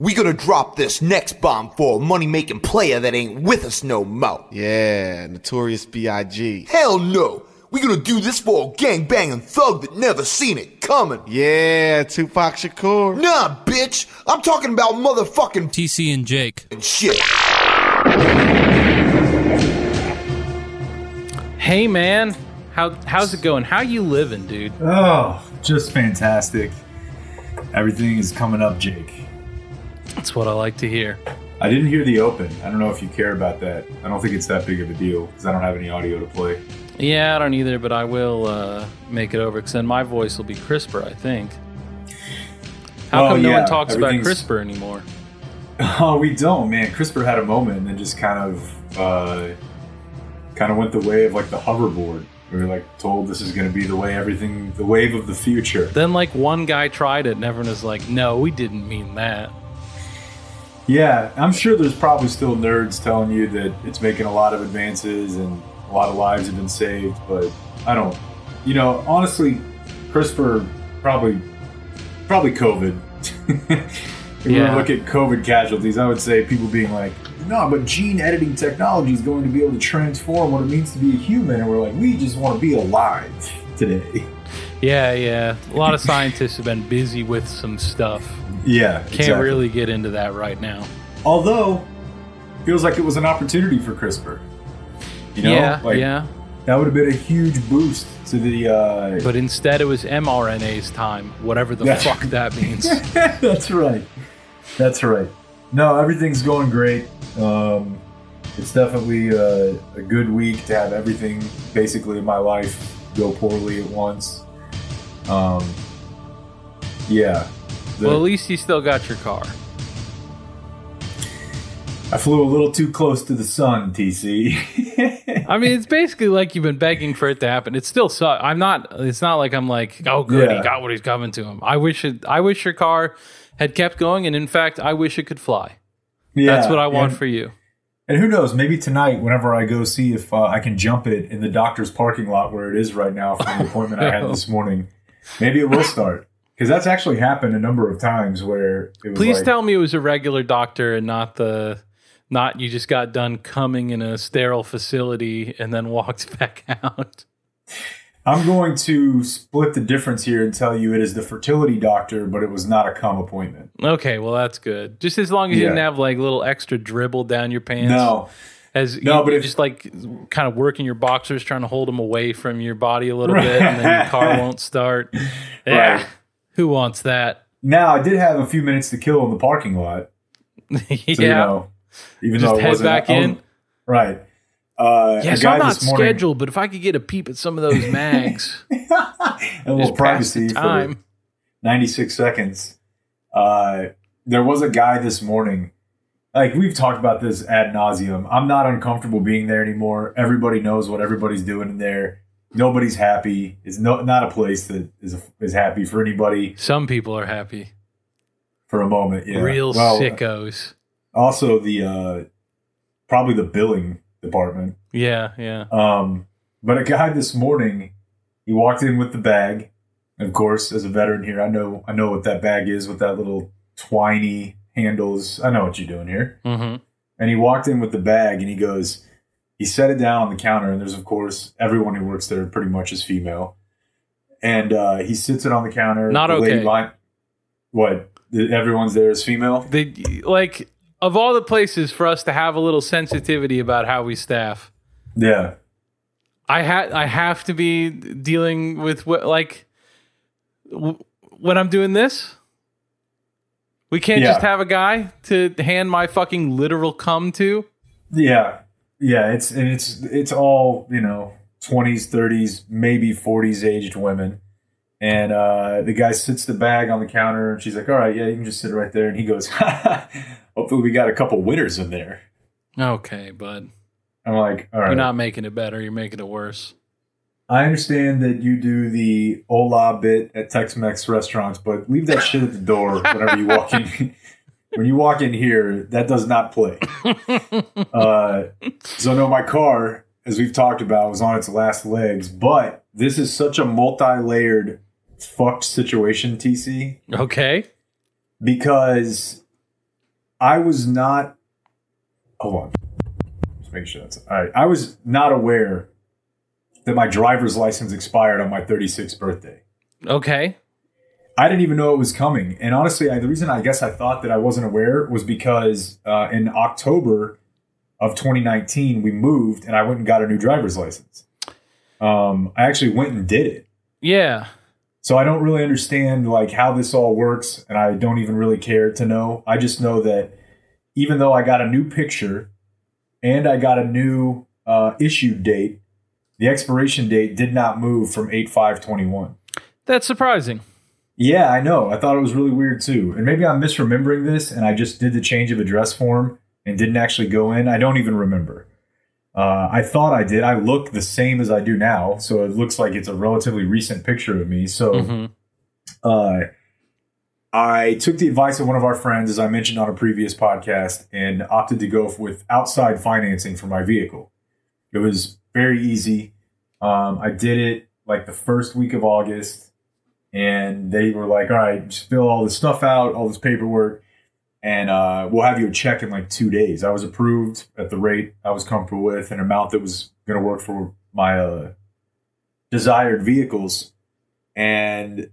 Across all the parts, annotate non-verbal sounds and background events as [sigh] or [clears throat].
We gonna drop this next bomb for a money making player that ain't with us no more. Yeah, Notorious B.I.G. Hell no! We gonna do this for a gang gangbanging thug that never seen it coming. Yeah, Tupac Shakur. Nah, bitch! I'm talking about motherfucking TC and Jake. and shit. Hey man, how how's it going? How you living, dude? Oh, just fantastic. Everything is coming up, Jake. That's what I like to hear. I didn't hear the open. I don't know if you care about that. I don't think it's that big of a deal because I don't have any audio to play. Yeah, I don't either, but I will uh, make it over because then my voice will be crisper. I think. How Well, come no yeah, one talks about CRISPR anymore? [laughs] Oh, we don't, man. CRISPR had a moment and then just kind of, uh, kind of went the way of like the hoverboard. We were like told this is going to be the way everything, the wave of the future. Then like one guy tried it, and everyone was like, "No, we didn't mean that." Yeah, I'm sure there's probably still nerds telling you that it's making a lot of advances and a lot of lives have been saved, but I don't. You know, honestly, CRISPR probably probably COVID. [laughs] if we Yeah. to look at COVID casualties, I would say people being like, "No, but gene editing technology is going to be able to transform what it means to be a human," and we're like, "We just want to be alive [laughs] today." Yeah, yeah. A lot of scientists have been busy with some stuff. Yeah, Can't exactly. really get into that right now. Although, feels like it was an opportunity for CRISPR. You know, yeah, like, yeah. That would have been a huge boost to the. Uh, But instead, it was mRNA's time, whatever the fuck that means. [laughs] that's right. That's right. No, everything's going great. Um, it's definitely uh, a good week to have everything basically in my life go poorly at once. Um, yeah. The- well, at least you still got your car. I flew a little too close to the sun, TC. I mean, it's basically like you've been begging for it to happen. It's still su I'm not. It's not like I'm like, oh, good, he got what he's coming to him. I wish it. I wish your car had kept going, and in fact, I wish it could fly. yeah, That's what I want and- for you. And who knows? Maybe tonight, whenever I go see if uh, I can jump it in the doctor's parking lot where it is right now from the appointment I had [laughs] this morning, maybe it will start. Because that's actually happened a number of times where it was Please like, tell me it was a regular doctor and not the, not you just got done coming in a sterile facility and then walked [laughs] back out. I'm going to split the difference here and tell you it is the fertility doctor, but it was not a cum appointment. Okay, well that's good. Just as long as you Yeah. didn't have like little extra dribble down your pants. No, as No, you, but you're if- just like kind of working your boxers, trying to hold them away from your body a little bit, and then your car [laughs] won't start. Yeah, Right. Who wants that? now I did have a few minutes to kill in the parking lot. yeah, [laughs] So, you know, even just though it head wasn't back I was- in. right. Uh, Yes, I'm not morning- scheduled, but if I could get a peep at some of those mags, [laughs] a little just pass privacy the for time. 96 seconds. Uh, there was a guy this morning. Like we've talked about this ad nauseum. I'm not uncomfortable being there anymore. Everybody knows what everybody's doing in there. Nobody's happy. It's no, not a place that is is happy for anybody Some people are happy, for a moment. Yeah. real Well, sickos. Also, the uh, probably the billing department. Yeah, yeah. Um, but a guy this morning, he walked in with the bag. Of course, as a veteran here, I know I know what that bag is with that little twiny handles. I know what you're doing here. hmm And he walked in with the bag, and he goes, he set it down on the counter, and there's of course everyone who works there pretty much is female. And uh, he sits it on the counter. Not the lady okay. line- what? Everyone's there is female. They like of all the places for us to have a little sensitivity about how we staff. Yeah. I ha- I have to be dealing with what like w- when I'm doing this. We can't Yeah. just have a guy to hand my fucking literal cum to. Yeah, yeah. It's and it's it's all you know, twenties, thirties, maybe forties aged women. And uh, the guy sits the bag on the counter, and she's like, "All right, yeah, you can just sit right there." And he goes, [laughs] "Hopefully, we got a couple winners in there." Okay, bud. I'm like, "All right." You're not making it better. You're making it worse. I understand that you do the hola bit at Tex-Mex restaurants, but leave that shit at the door whenever you walk in. [laughs] when you walk in here, that does not play. [laughs] uh, so no, my car, as we've talked about, was on its last legs, but this is such a multi-layered fucked situation, TC, Okay. because I was not. Hold on. Just make sure that's all right. I was not aware that my driver's license expired on my 36th birthday. Okay. I didn't even know it was coming. And honestly, I, the reason I guess I thought that I wasn't aware was because uh, in October of 2019, we moved and I went and got a new driver's license. Um, I actually went and did it. Yeah. So I don't really understand like how this all works, and I don't even really care to know. I just know that even though I got a new picture and I got a new uh, issue date, the expiration date did not move from eight five twenty one. That's surprising. Yeah, I know. I thought it was really weird too, and maybe I'm misremembering this, and I just did the change of address form and didn't actually go in. I don't even remember. Uh, I thought I did. I look the same as I do now, so it looks like it's a relatively recent picture of me. So, Mhm. uh, I took the advice of one of our friends, as I mentioned on a previous podcast, and opted to go with outside financing for my vehicle. It was very easy. Um, I did it like the first week of August, and they were like, "All right, just fill all this stuff out, all this paperwork." and uh, we'll have you a check in like two days. I was approved at the rate I was comfortable with, an amount that was going to work for my uh, desired vehicles. And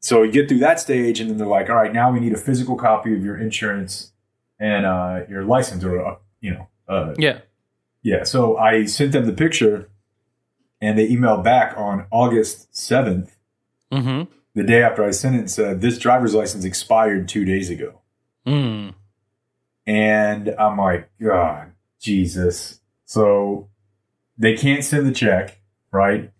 so you get through that stage, and then they're like, "All right, now we need a physical copy of your insurance and uh, your license, or uh, you know, uh, Yeah. yeah." So I sent them the picture, and they emailed back on August seventh, Mm-hmm. the day after I sent it, said this driver's license expired two days ago. Mm. And I'm like, God, Jesus. So they can't send the check, right?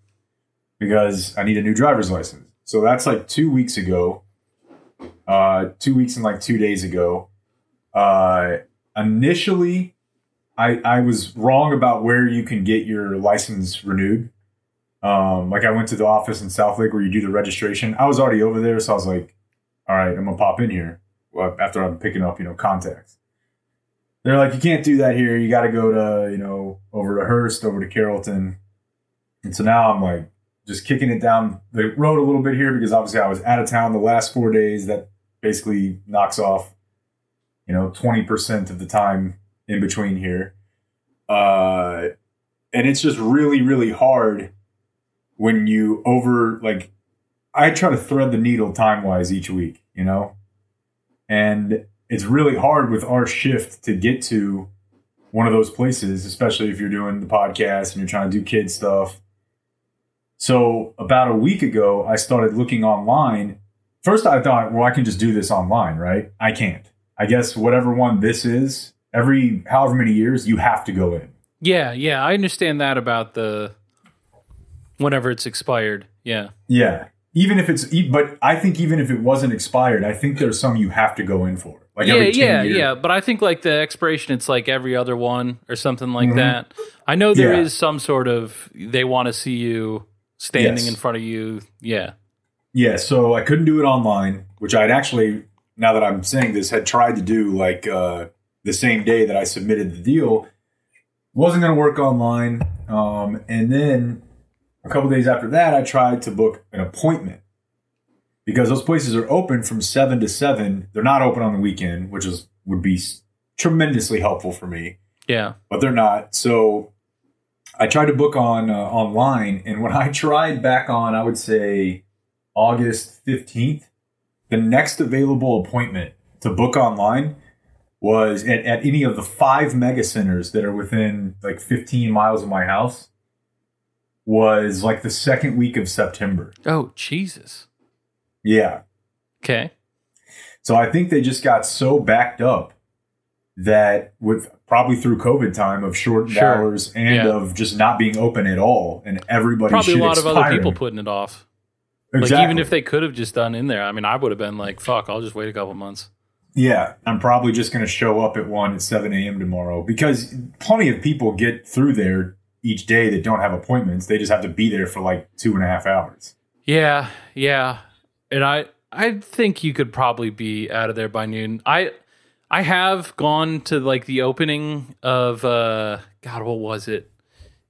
Because I need a new driver's license. So that's like two weeks ago. Uh, two weeks and like two days ago. Uh, initially, I I was wrong about where you can get your license renewed. Um, like I went to the office in South Lake where you do the registration. I was already over there, so I was like, all right, I'm gonna pop in here after I'm picking up, you know, contacts. They're like, you can't do that here. You got to go to, you know, over to Hurst, over to Carrollton. And so now I'm like just kicking it down the road a little bit here because obviously I was out of town the last four days. That basically knocks off, you know, 20% of the time in between here. Uh, and it's just really, really hard when you over, like, I try to thread the needle time wise each week, you know? And it's really hard with our shift to get to one of those places, especially if you're doing the podcast and you're trying to do kid stuff. So about a week ago, I started looking online. First, I thought, well, I can just do this online, right? I can't. I guess whatever one this is, every however many years, you have to go in. Yeah, yeah. I understand that about the whenever it's expired. Yeah. Yeah. Even if it's, but I think even if it wasn't expired, I think there's some you have to go in for. Like yeah, every 10 yeah, years. yeah. But I think like the expiration, it's like every other one or something like that. I know there is Yeah. some sort of they want to see you standing Yes. in front of you. Yeah. Yeah, so I couldn't do it online, which I'd actually, now that I'm saying this, had tried to do like uh, the same day that I submitted the deal. Wasn't going to work online. Um, and then a couple days after that, I tried to book an appointment because those places are open from seven to seven. They're not open on the weekend, which is would be tremendously helpful for me Yeah. but they're not. So I tried to book on uh, online, and when I tried back on, I would say August fifteenth, the next available appointment to book online was at, at any of the five mega centers that are within like 15 miles of my house was like the second week of September. Oh, Jesus. Yeah. Okay. So I think they just got so backed up that with probably through COVID time of shortened Sure. hours and Yeah. of just not being open at all, and everybody Probably a lot of other people putting it off. exactly. Like even if they could have just done in there, I mean, I would have been like, "Fuck, I'll just wait a couple months." yeah, I'm probably just going to show up at one at 7 a.m. tomorrow because plenty of people get through there each day that don't have appointments. They just have to be there for like two and a half hours. Yeah, yeah. And I I think you could probably be out of there by noon. I I have gone to like the opening of uh God, what was it?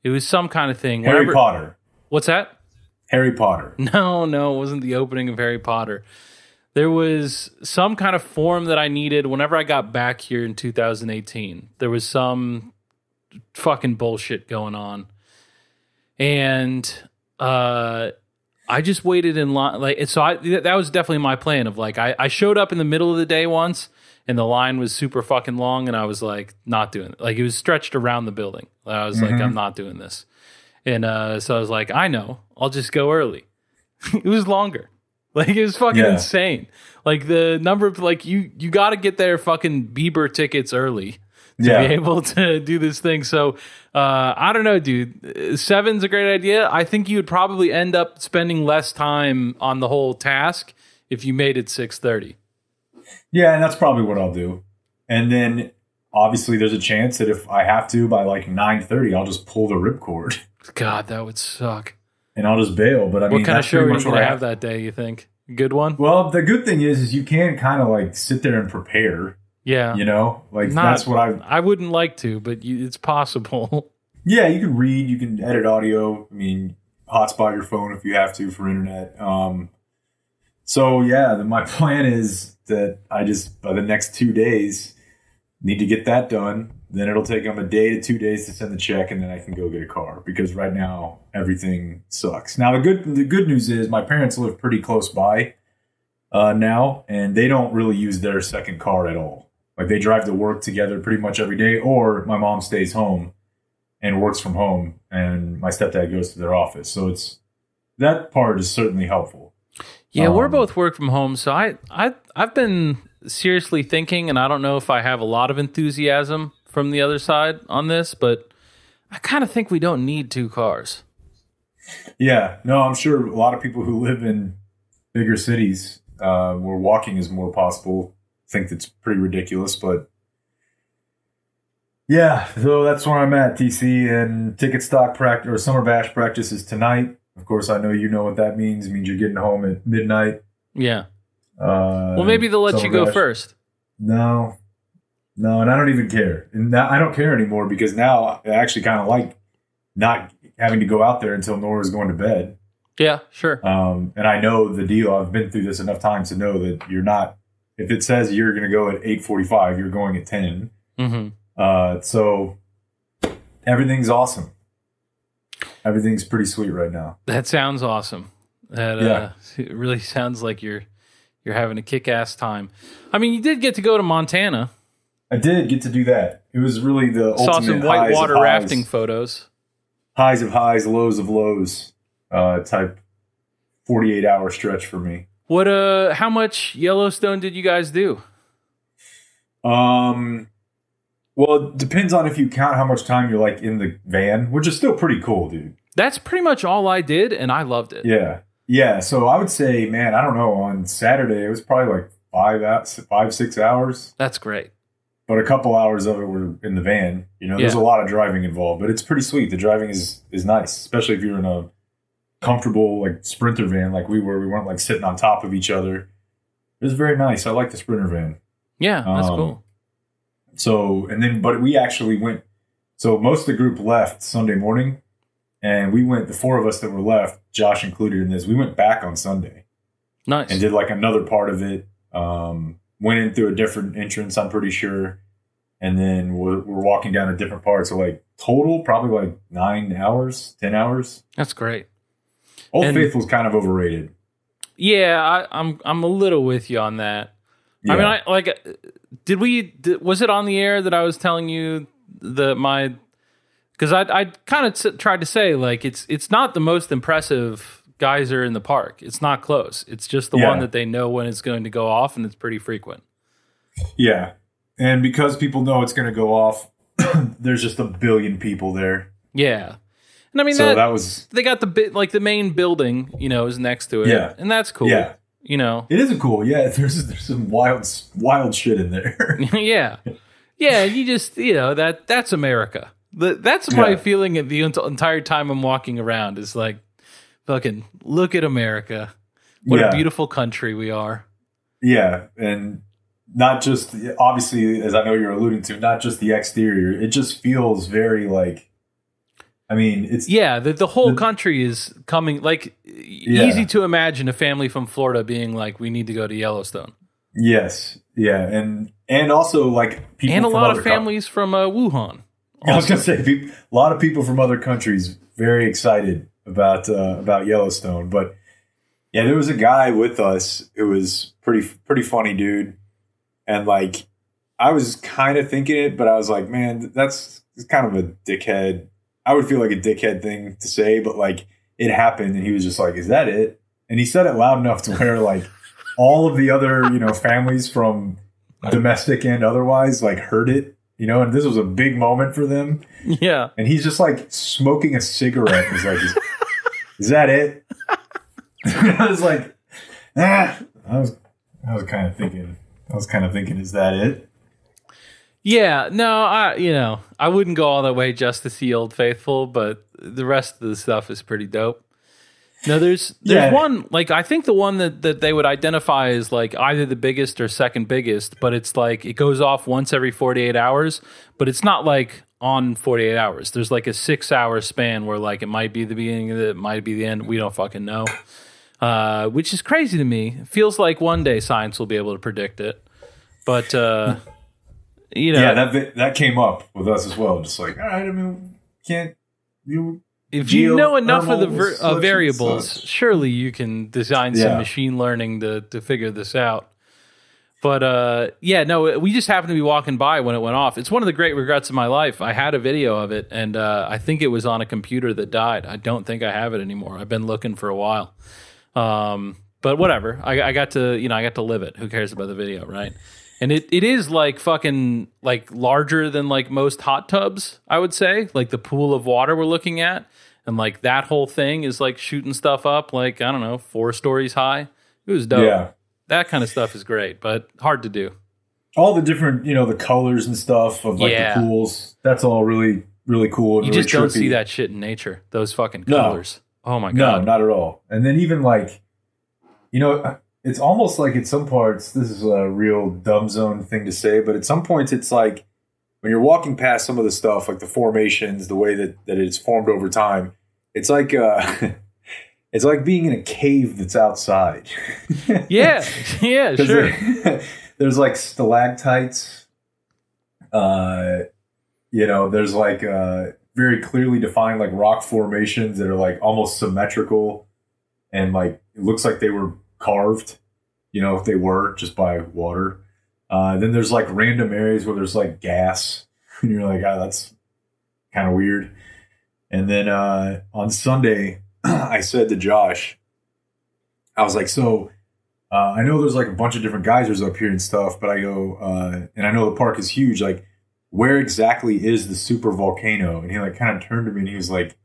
It was some kind of thing. Harry Whenever- Potter. What's that? Harry Potter. [laughs] No, no, it wasn't the opening of Harry Potter. there was some kind of form that I needed whenever I got back here in 2018. There was some fucking bullshit going on. And uh I just waited in line like so I that was definitely my plan of like I, I showed up in the middle of the day once and the line was super fucking long and I was like not doing it. Like it was stretched around the building. I was like I'm not doing this. And uh so I was like I know. I'll just go early. [laughs] it was longer. Like it was fucking Yeah. insane. Like the number of like you you got to get there fucking Bieber tickets early Yeah. be [laughs] able to do this thing. So uh, I don't know, dude. Seven's a great idea. I think you would probably end up spending less time on the whole task if you made it six thirty. Yeah, and that's probably what I'll do. And then obviously there's a chance that if I have to by like 9:30, I'll just pull the ripcord [laughs] God, that would suck. and I'll just bail. But I mean, what kind of show are you what gonna I have that day? You think good one? Well, the good thing is, is you can kind of like sit there and prepare. Yeah, You know, like Not- that's what I. I wouldn't like to, but you, it's possible. [laughs] Yeah, you can read, you can edit audio. I mean, hotspot your phone if you have to for internet. Um, so yeah, the, my [laughs] plan is that I just by the next two days need to get that done. Then it'll take them a day to two days to send the check, and then I can go get a car because right now everything sucks. Now the good the good news is my parents live pretty close by uh, now, and they don't really use their second car at all. Like they drive to work together pretty much every day, or my mom stays home and works from home, and my stepdad goes to their office. So it's that part is certainly helpful. Yeah, we're Um, both work from home, so I I I've been seriously thinking, and I don't know if I have a lot of enthusiasm from the other side on this, but I kind of think we don't need two cars. Yeah, no, I'm sure a lot of people who live in bigger cities uh, where walking is more possible think that's pretty ridiculous, but yeah, so that's where I'm at, TC, and Ticketstock practice or summer bash practice is tonight. Of course, I know you know what that means. It means you're getting home at midnight. Yeah. Uh, Well, maybe they'll let you go bash. first. No, no, and I don't even care. And now, I don't care anymore because now I actually kind of like not having to go out there until Nora's going to bed. Yeah, sure. Um, and I know the deal. I've been through this enough times to know that you're not. If it says you're going to go at eight forty-five, you're going at ten. hmm Uh, so everything's awesome. Everything's pretty sweet right now. That sounds awesome. That uh, Yeah. [laughs] it really sounds like you're you're having a kick-ass time. I mean, you did get to go to Montana. I did get to do that. It was really the Saw ultimate some whitewater highs. rafting photos. highs of highs, lows of lows, uh, type forty-eight hour stretch for me. What uh how much Yellowstone did you guys do? Um, well, it depends on if you count how much time you're like in the van, which is still pretty cool, dude. That's pretty much all I did and I loved it. Yeah, yeah. So I would say, man, I don't know. On Saturday, it was probably like five out, five six hours, That's great. but a couple hours of it were in the van. You know, there's a lot of driving involved, but it's pretty sweet. The driving is is nice, especially if you're in a comfortable like sprinter van like we were. We weren't like sitting on top of each other. It was very nice. I like the sprinter van. Yeah, that's Um, cool. So and then, but we actually went. So most of the group left Sunday morning, and we went. The four of us that were left, Josh included in this, we went back on Sunday Nice. and did like another part of it. Um, went in through a different entrance, I'm pretty sure, and then we're, we're walking down a different part. So like total, probably like nine hours, ten hours. That's great. Old And- Faithful's kind of overrated. Yeah, I, I'm I'm a little with you on that. I mean, I like. uh, Did we? Did, was it on the air that I was telling you the my? Because I I kind of tried to say like it's it's not the most impressive geyser in the park. It's not close. It's just the Yeah. one that they know when it's going to go off, and it's pretty frequent. yeah, and because people know it's going to go off, [clears throat] there's just a billion people there. Yeah, and I mean so that, that was they got the bit like the main building, you know, is next to it. Yeah. and that's cool. Yeah. you know. It isn't cool. Yeah, [laughs] there's there's some wild wild shit in there. [laughs] [laughs] yeah, yeah. You just you know that that's America. The, that's my Yeah. feeling of the entire time I'm walking around is like, fucking look at America. What Yeah. a beautiful country we are. yeah, and not just obviously as I know you're alluding to, not just the exterior. It just feels very like I mean, it's Yeah, the, the whole The- country is coming. Like, Yeah. easy to imagine a family from Florida being like, "We need to go to Yellowstone," yes, yeah, and and also like people and a lot of co- families from uh, Wuhan. I was gonna say a lot of people from other countries very excited about uh, about Yellowstone, but yeah, there was a guy with us who was pretty pretty funny dude, and like I was kind of thinking it, but I was like, man, that's kind of a dickhead. I would feel like a dickhead thing to say, but like it happened, and he was just like, "Is that it?" And he said it loud enough to where like all of the other you know families from domestic and otherwise like heard it, you know, and this was a big moment for them Yeah, and he's just like smoking a cigarette. He's like, is, is that it? [laughs] I was like, ah. I was, I was kind of thinking, I was kind of thinking, is that it? Yeah. No, I you know I wouldn't go all that way just to see Old Faithful, but the rest of the stuff is pretty dope. No, there's [laughs] there's Yeah. one like I think the one that that they would identify as like either the biggest or second biggest, but it's like it goes off once every 48 hours, but it's not like on 48 hours. There's like a 6 hour span where like it might be the beginning of it, it might be the end, we don't fucking know. Uh, which is crazy to me. It feels like one day science will be able to predict it. But uh [laughs] you know, Yeah, that that came up with us as well. Just like, all right, I mean, can't you? if you know enough of the ver- uh, variables, surely you can design some Yeah. machine learning to to figure this out. But uh, yeah, no, we just happened to be walking by when it went off. It's one of the great regrets of my life. I had a video of it, and uh, I think it was on a computer that died. I don't think I have it anymore. I've been looking for a while. Um, but whatever. I, I got to, you know, I got to live it. Who cares about the video, right? And it, it is like fucking like larger than like most hot tubs, I would say. Like the pool of water we're looking at. And like that whole thing is like shooting stuff up like, I don't know, four stories high. It was dope. Yeah, That kind of stuff is great, but hard to do. all the different, you know, the colors and stuff of like Yeah. the pools. That's all really, really cool. You really just don't see that shit in nature. Those fucking No. colors. Oh my No, god. not at all. And then even like, you know, it's almost like at some parts, this is a real dumb zone thing to say, but at some points it's like when you're walking past some of the stuff, like the formations, the way that, that it's formed over time, it's like uh [laughs] it's like being in a cave that's outside. [laughs] Yeah. Yeah, [laughs] sure. there- there's like stalactites. Uh, you know, there's like uh, very clearly defined like rock formations that are like almost symmetrical, and like it looks like they were carved. You know, if they were just by water. Uh, then there's like random areas where there's like gas, [laughs] and you're like, ah, that's kind of weird. And then uh, on Sunday, [clears throat] I said to Josh, I was like, so uh, I know there's like a bunch of different geysers up here and stuff, but I go, uh, and I know the park is huge. Like, where exactly is the super volcano? And he like kind of turned to me and he was like,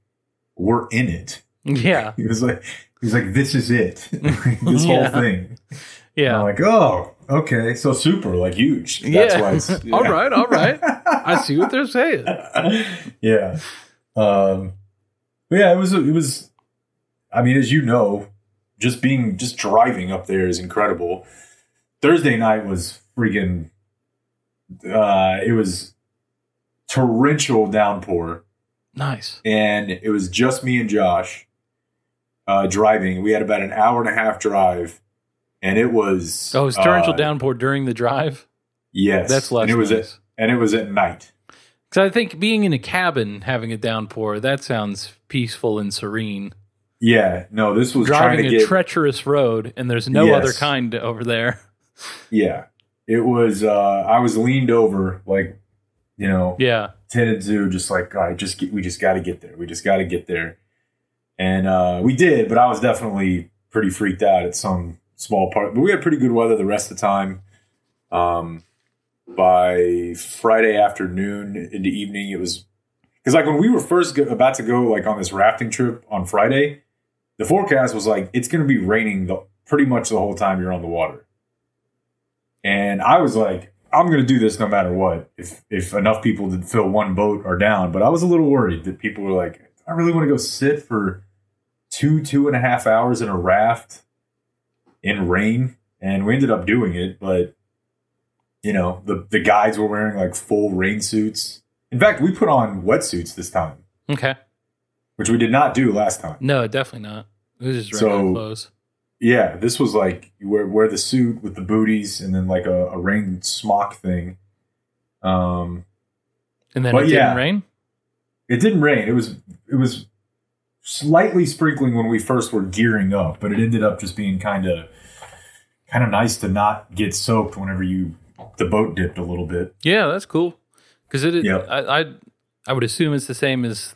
"We're in it." Yeah. [laughs] He was like, "He's like, this is it. [laughs] this Yeah. whole thing." Yeah. I'm like, "Oh, okay, so super, like huge." That's yeah. why it's [laughs] all right, all right. I see what they're saying. [laughs] yeah. Um, but yeah, it was, it was, I mean, as you know, just being, just driving up there is incredible. Thursday night was freaking, uh, it was torrential downpour Nice. and it was just me and Josh, uh, driving. We had about an hour and a half drive and it was, Oh, it was torrential uh, downpour during the drive. Yes. That's less and it was nice. at, and it was at night. Because I think being in a cabin having a downpour that sounds peaceful and serene. Yeah. No, this was trying Driving a get, treacherous road and there's no Yes. other kind over there. [laughs] Yeah. It was uh I was leaned over like you know, Yeah. tended to just like all right, just get, we just got to get there. We just got to get there. And uh we did, but I was definitely pretty freaked out at some small part. But we had pretty good weather the rest of the time. Um by Friday afternoon into evening it was cuz like when we were first go, about to go like on this rafting trip on Friday, the forecast was like it's going to be raining the pretty much the whole time you're on the water. And I was like, I'm going to do this no matter what. If if enough people to fill one boat are down, but I was a little worried that people were like, I really want to go sit for two two and a half hours in a raft in rain, and we ended up doing it. But you know, the the guides were wearing like full rain suits. In fact, we put on wetsuits this time. Okay. which we did not do last time. No, definitely not. It was just So- clothes. Yeah, this was like you wear wear the suit with the booties and then like a, a rain smock thing. Um, And then it yeah. didn't rain. it didn't rain. It was it was slightly sprinkling when we first were gearing up, but it ended up just being kind of kind of nice to not get soaked whenever you the boat dipped a little bit. Yeah, that's cool. Because it, Yep. I, I, I would assume it's the same as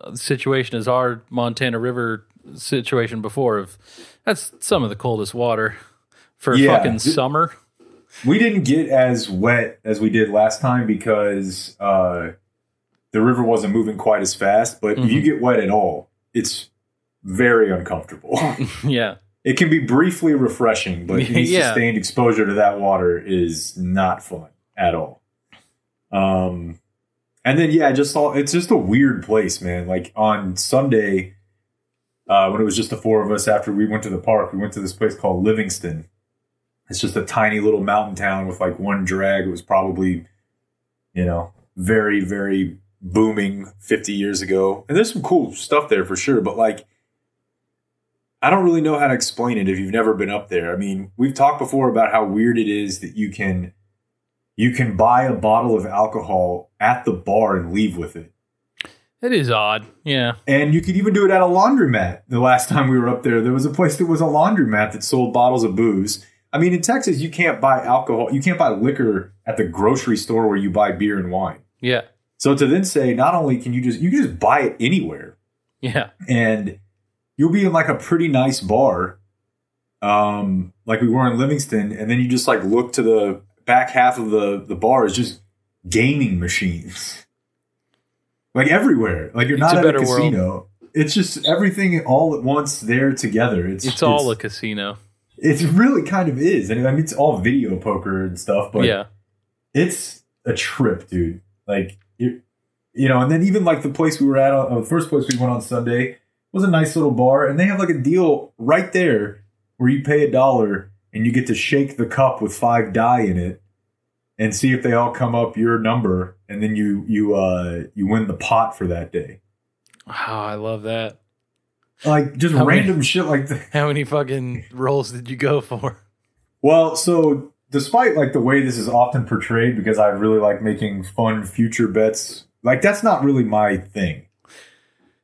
uh, the situation as our Montana River situation before. Of that's some of the coldest water for Yeah. fucking summer. We didn't get as wet as we did last time because uh, the river wasn't moving quite as fast. But if you get wet at all, it's very uncomfortable. [laughs] yeah, it can be briefly refreshing, but [laughs] any Yeah. sustained exposure to that water is not fun at all. Um, and then yeah, just all it's just a weird place, man. Like on Sunday, uh, when it was just the four of us after we went to the park, we went to this place called Livingston. It's just a tiny little mountain town with like one drag. It was probably, you know, very very booming 50 years ago. And there's some cool stuff there for sure, but like I don't really know how to explain it if you've never been up there. I mean, we've talked before about how weird it is that you can you can buy a bottle of alcohol at the bar and leave with it. it is odd. Yeah, And you could even do it at a laundromat. The last time we were up there, there was a place that was a laundromat that sold bottles of booze. I mean, in Texas, you can't buy alcohol, you can't buy liquor at the grocery store where you buy beer and wine. yeah, So to then say, not only can you just you can just buy it anywhere, yeah. and you'll be in like a pretty nice bar um like we were in livingston and then you just like look to the back half of the the bar is just gaming machines [laughs] like everywhere like you're It's not a at a better world. casino it's just everything all at once there together it's It's all a casino. it's really kind of is and i mean it's all video poker and stuff but yeah, it's a trip, dude. Like, it, you know, and then even like the place we were at, uh, the first place we went on Sunday was a nice little bar, and they have like a deal right there where you pay a dollar and you get to shake the cup with five die in it and see if they all come up your number, and then you you uh you win the pot for that day. oh, I love that. Like just How many- random shit like that. [laughs] How many fucking rolls did you go for? Well, so despite like the way this is often portrayed, because I really like making fun future bets, like that's not really my thing.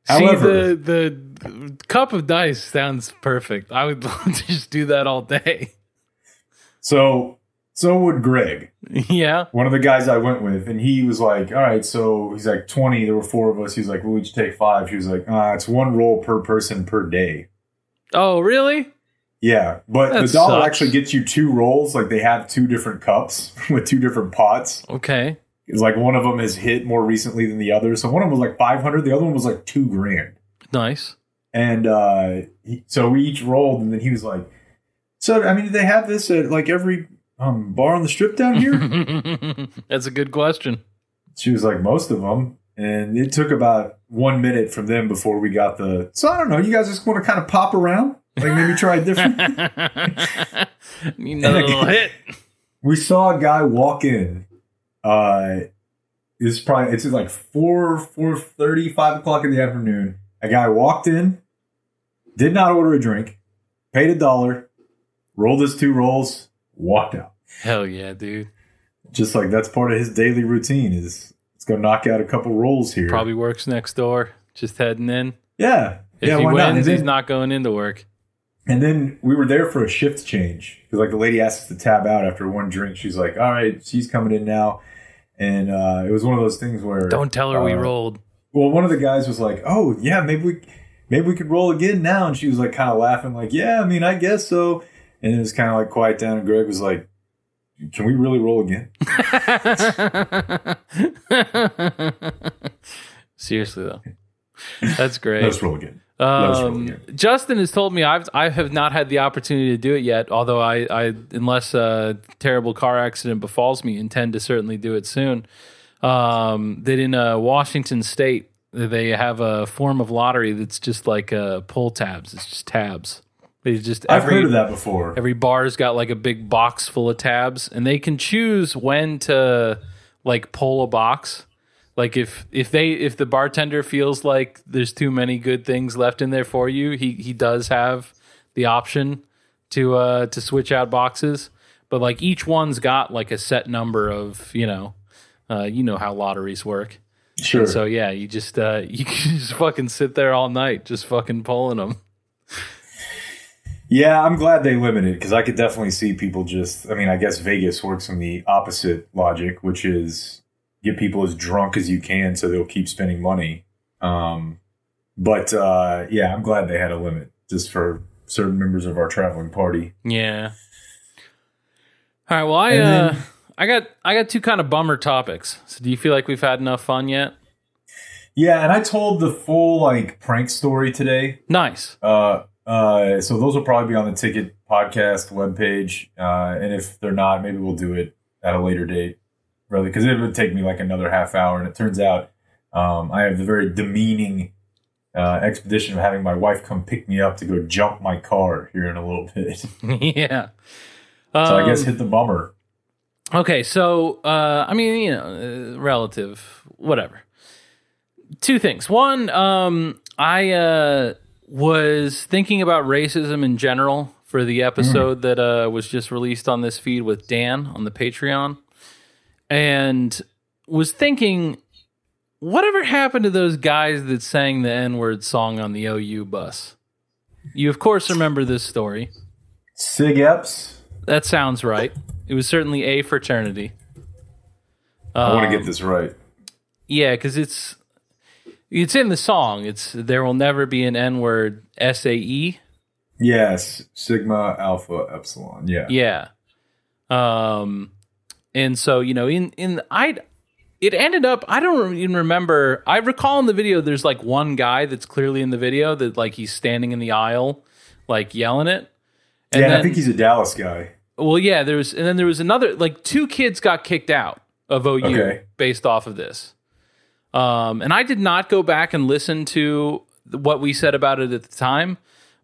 However- See, the the cup of dice sounds perfect. I would [laughs] love to just do that all day. So so would Greg, [laughs] yeah, one of the guys I went with, and he was like, "All right." So he's like, "20." There were four of us. He's like, "We'll each take five. She was like, "Ah, it's one roll per person per day." Oh, really? Yeah, but That the dollar sucks. actually gets you two rolls. Like they have two different cups [laughs] with two different pots. Okay. It's like one of them has hit more recently than the other. So one of them was like five hundred. The other one was like two grand. Nice. And uh, he, so we each rolled, and then he was like, "So I mean, do they have this at like every um, bar on the strip down here?" [laughs] That's a good question. she was like, "Most of them." And it took about one minute from them before we got the. So I don't know. You guys just want to kind of pop around, like maybe try it different. [laughs] you know, little hit. we saw a guy walk in. Uh, it's probably it's like four four thirty five o'clock in the afternoon. A guy walked in, did not order a drink, paid a dollar, rolled his two rolls, walked out. Hell yeah, dude. Just like that's part of his daily routine is let's go knock out a couple rolls here. Probably works next door. Just heading in. yeah. If yeah, he why not? Wins, he's then, not going into work. And then we were there for a shift change because like the lady asked us to tab out after one drink. She's like, "All right, she's coming in now," and uh, it was one of those things where Don't tell her we uh, rolled. Well, one of the guys was like, "Oh yeah, maybe we maybe we could roll again now," and she was like, kind of laughing, like, "Yeah, I mean, I guess so." And it was kind of like quiet down, and Greg was like, "Can we really roll again?" [laughs] Seriously though, that's great. Let's roll again. Um. Justin has told me I've I have not had the opportunity to do it yet. Although I, I unless a terrible car accident befalls me, intend to certainly do it soon. Um, that in uh, Washington State they have a form of lottery that's just like uh, pull tabs. It's just tabs. They just I've every heard of that before. every bar's got like a big box full of tabs, and they can choose when to like pull a box. Like if if they if the bartender feels like there's too many good things left in there for you, he he does have the option to uh to switch out boxes. But like each one's got like a set number of you know, uh, you know how lotteries work. Sure. So yeah, you just uh [laughs] you can just fucking sit there all night, just fucking pulling them. Yeah, I'm glad they limited because I could definitely see people just. I mean, I guess Vegas works on the opposite logic, which is get people as drunk as you can so they'll keep spending money. Um, but uh, yeah, I'm glad they had a limit just for certain members of our traveling party. Yeah. All right. Well, I And uh, then- I got I got two kind of bummer topics. So, do you feel like we've had enough fun yet? Yeah, and I told the full like prank story today. Nice. Uh, uh, so those will probably be on the Ticket Podcast webpage. Uh, and if they're not, maybe we'll do it at a later date, really, because it would take me like another half hour. And it turns out um, I have the very demeaning uh, expedition of having my wife come pick me up to go jump my car here in a little bit. [laughs] [laughs] Yeah. So. I guess Um, hit the bummer. Okay, so uh, I mean, you know, uh, relative, whatever. Two things. One, um, I uh, was thinking about racism in general for the episode that uh, was just released on this feed with Dan on the Patreon, and was thinking, whatever happened to those guys that sang the N word song on the OU bus? You, of course, remember this story. Sig Eps. That sounds right. It was certainly a fraternity. I want Um, to get this right. Yeah, because it's it's in the song. It's there will never be an N word S A E. Yes, Sigma Alpha Epsilon. Yeah. Yeah. Um, and so you know, in in I, it ended up. I don't even remember. I recall in the video, there's like one guy that's clearly in the video that like he's standing in the aisle, like yelling it. And yeah, then, I think he's a Dallas guy. Well, yeah, there was, and then there was another, like two kids got kicked out of OU Okay. based off of this. Um, and I did not go back and listen to what we said about it at the time,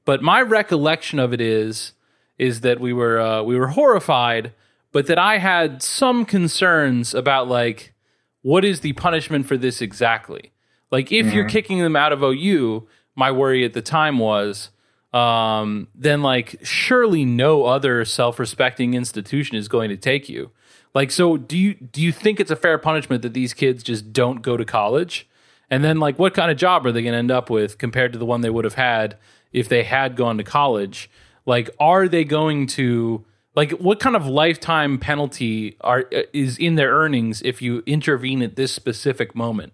but my recollection of it is, is that we were uh, we were horrified, but that I had some concerns about like what is the punishment for this exactly? Like if you're kicking them out of OU, my worry at the time was um, then like surely no other self-respecting institution is going to take you. Like, so do you do you think it's a fair punishment that these kids just don't go to college? And then like what kind of job are they going to end up with compared to the one they would have had if they had gone to college? Like, are they going to like what kind of lifetime penalty are is in their earnings if you intervene at this specific moment?